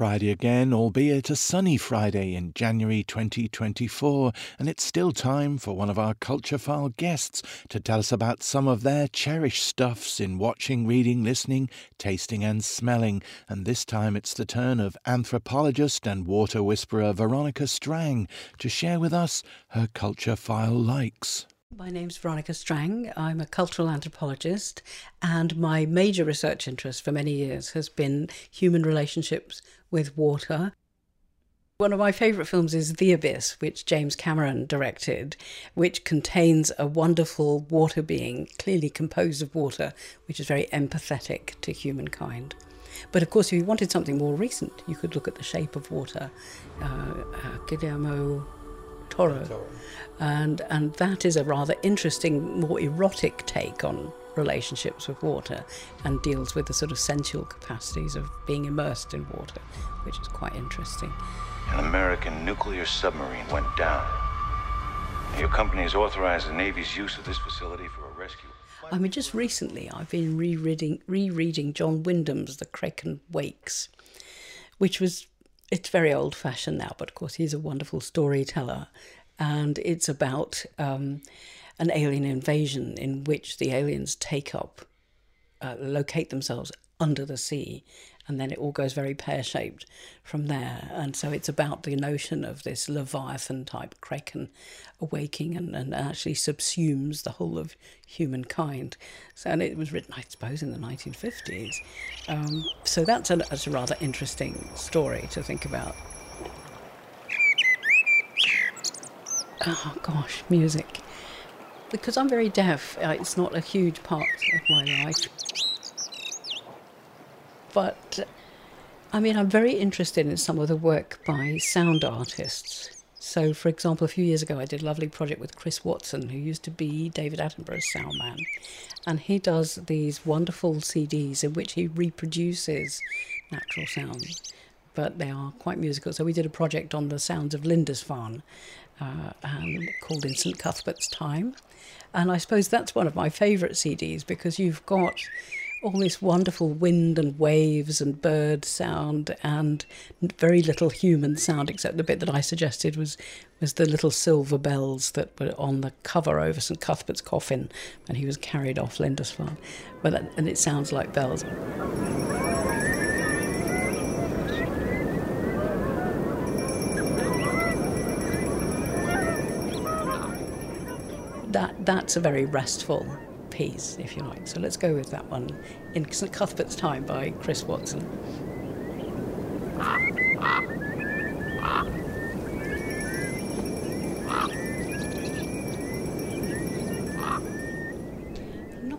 Friday again, albeit a sunny Friday in January 2024, and it's still time for one of our Culture File guests to tell us about some of their cherished stuffs in watching, reading, listening, tasting, and smelling. And this time it's the turn of anthropologist and water whisperer Veronica Strang to share with us her Culture File likes. My name's Veronica Strang. I'm a cultural anthropologist, and my major research interest for many years has been human relationships with water. One of my favourite films is The Abyss, which James Cameron directed, which contains a wonderful water being, clearly composed of water, which is very empathetic to humankind. But of course, if you wanted something more recent, you could look at The Shape of Water, uh, uh, Guillermo Toro. Toro and and that is a rather interesting, more erotic take on relationships with water, and deals with the sort of sensual capacities of being immersed in water, which is quite interesting. An American nuclear submarine went down. Your company has authorized the Navy's use of this facility for a rescue. I mean, just recently I've been rereading rereading John Wyndham's The Kraken Wakes, which was it's very old fashioned now, but of course he's a wonderful storyteller. And it's about um, an alien invasion in which the aliens take up, uh, locate themselves under the sea, and then it all goes very pear shaped from there. And so it's about the notion of this Leviathan type kraken awaking and, and actually subsumes the whole of humankind. So, and it was written, I suppose, in the 1950s. Um, so that's a, that's a rather interesting story to think about. oh gosh, music. Because I'm very deaf, uh, it's not a huge part of my life. But I mean, I'm very interested in some of the work by sound artists. So, for example, a few years ago, I did a lovely project with Chris Watson, who used to be David Attenborough's sound man. And he does these wonderful CDs in which he reproduces natural sounds, but they are quite musical. So, we did a project on the sounds of Lindisfarne, uh, and called In St Cuthbert's Time. And I suppose that's one of my favourite CDs because you've got all this wonderful wind and waves and bird sound and very little human sound except the bit that I suggested was was the little silver bells that were on the cover over St Cuthbert's coffin when he was carried off Lindisfarne. But that, and it sounds like bells. that that's a very restful piece, if you like. So let's go with that one in Cuthbert's Time by Chris Watson.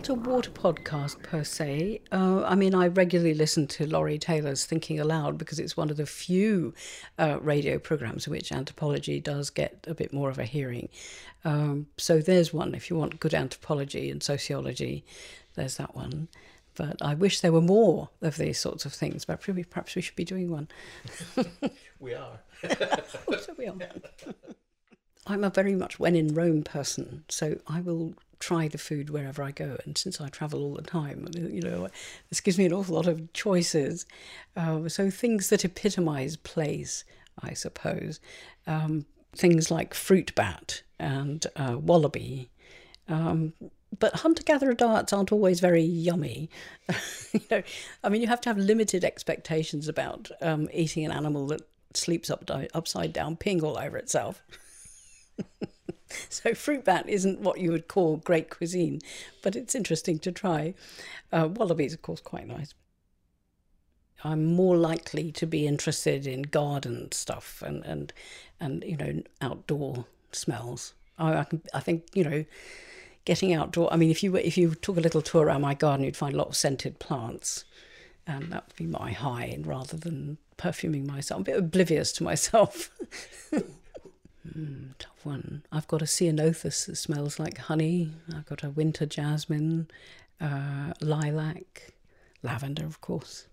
A water podcast per se. Uh, I mean, I regularly listen to Laurie Taylor's Thinking Aloud because it's one of the few uh, radio programs in which anthropology does get a bit more of a hearing. Um, so there's one. If you want good anthropology and sociology, there's that one. But I wish there were more of these sorts of things. But perhaps we should be doing one. we are. so we are. I'm a very much when in Rome person, so I will try the food wherever I go. And since I travel all the time, you know, this gives me an awful lot of choices. Uh, so things that epitomise place, I suppose. Um, things like fruit bat and uh, wallaby. Um, but hunter-gatherer diets aren't always very yummy. you know, I mean, you have to have limited expectations about um, eating an animal that sleeps up upside down, peeing all over itself. so fruit bat isn't what you would call great cuisine, but it's interesting to try. Uh, wallabies, of course, quite nice. I'm more likely to be interested in garden stuff and and and you know outdoor smells. I, I, can, I think you know getting outdoor. I mean, if you if you took a little tour around my garden, you'd find a lot of scented plants, and that would be my high rather than perfuming myself. I'm a bit oblivious to myself. Mm, tough one. I've got a ceanothus that smells like honey. I've got a winter jasmine, uh, lilac, lavender, of course.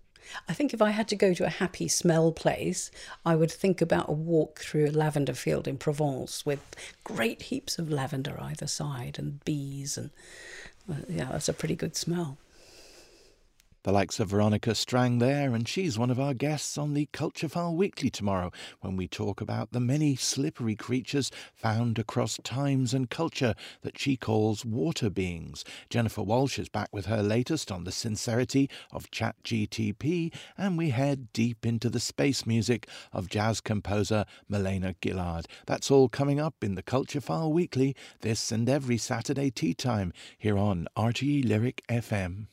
I think if I had to go to a happy smell place, I would think about a walk through a lavender field in Provence with great heaps of lavender either side and bees, and uh, yeah, that's a pretty good smell. The likes of Veronica Strang there, and she's one of our guests on the Culture File Weekly tomorrow when we talk about the many slippery creatures found across times and culture that she calls water beings. Jennifer Walsh is back with her latest on the sincerity of ChatGTP, and we head deep into the space music of jazz composer Melena Gillard. That's all coming up in the Culture File Weekly this and every Saturday tea time here on RTE Lyric FM.